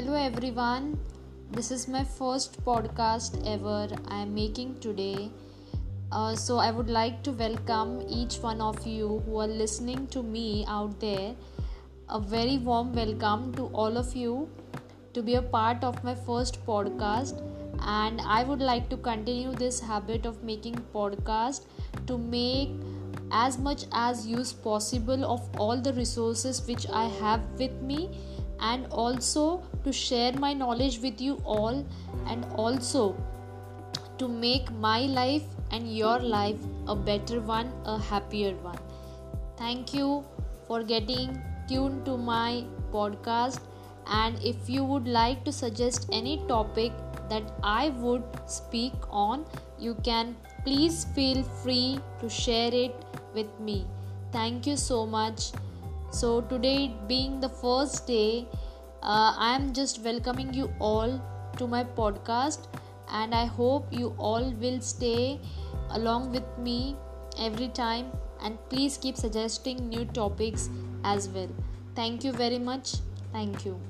Hello everyone. This is my first podcast ever I am making today. Uh, so I would like to welcome each one of you who are listening to me out there. A very warm welcome to all of you to be a part of my first podcast and I would like to continue this habit of making podcast to make as much as use possible of all the resources which I have with me and also to share my knowledge with you all and also to make my life and your life a better one, a happier one. Thank you for getting tuned to my podcast. And if you would like to suggest any topic that I would speak on, you can please feel free to share it with me. Thank you so much. So, today being the first day, uh, I am just welcoming you all to my podcast, and I hope you all will stay along with me every time and please keep suggesting new topics as well. Thank you very much. Thank you.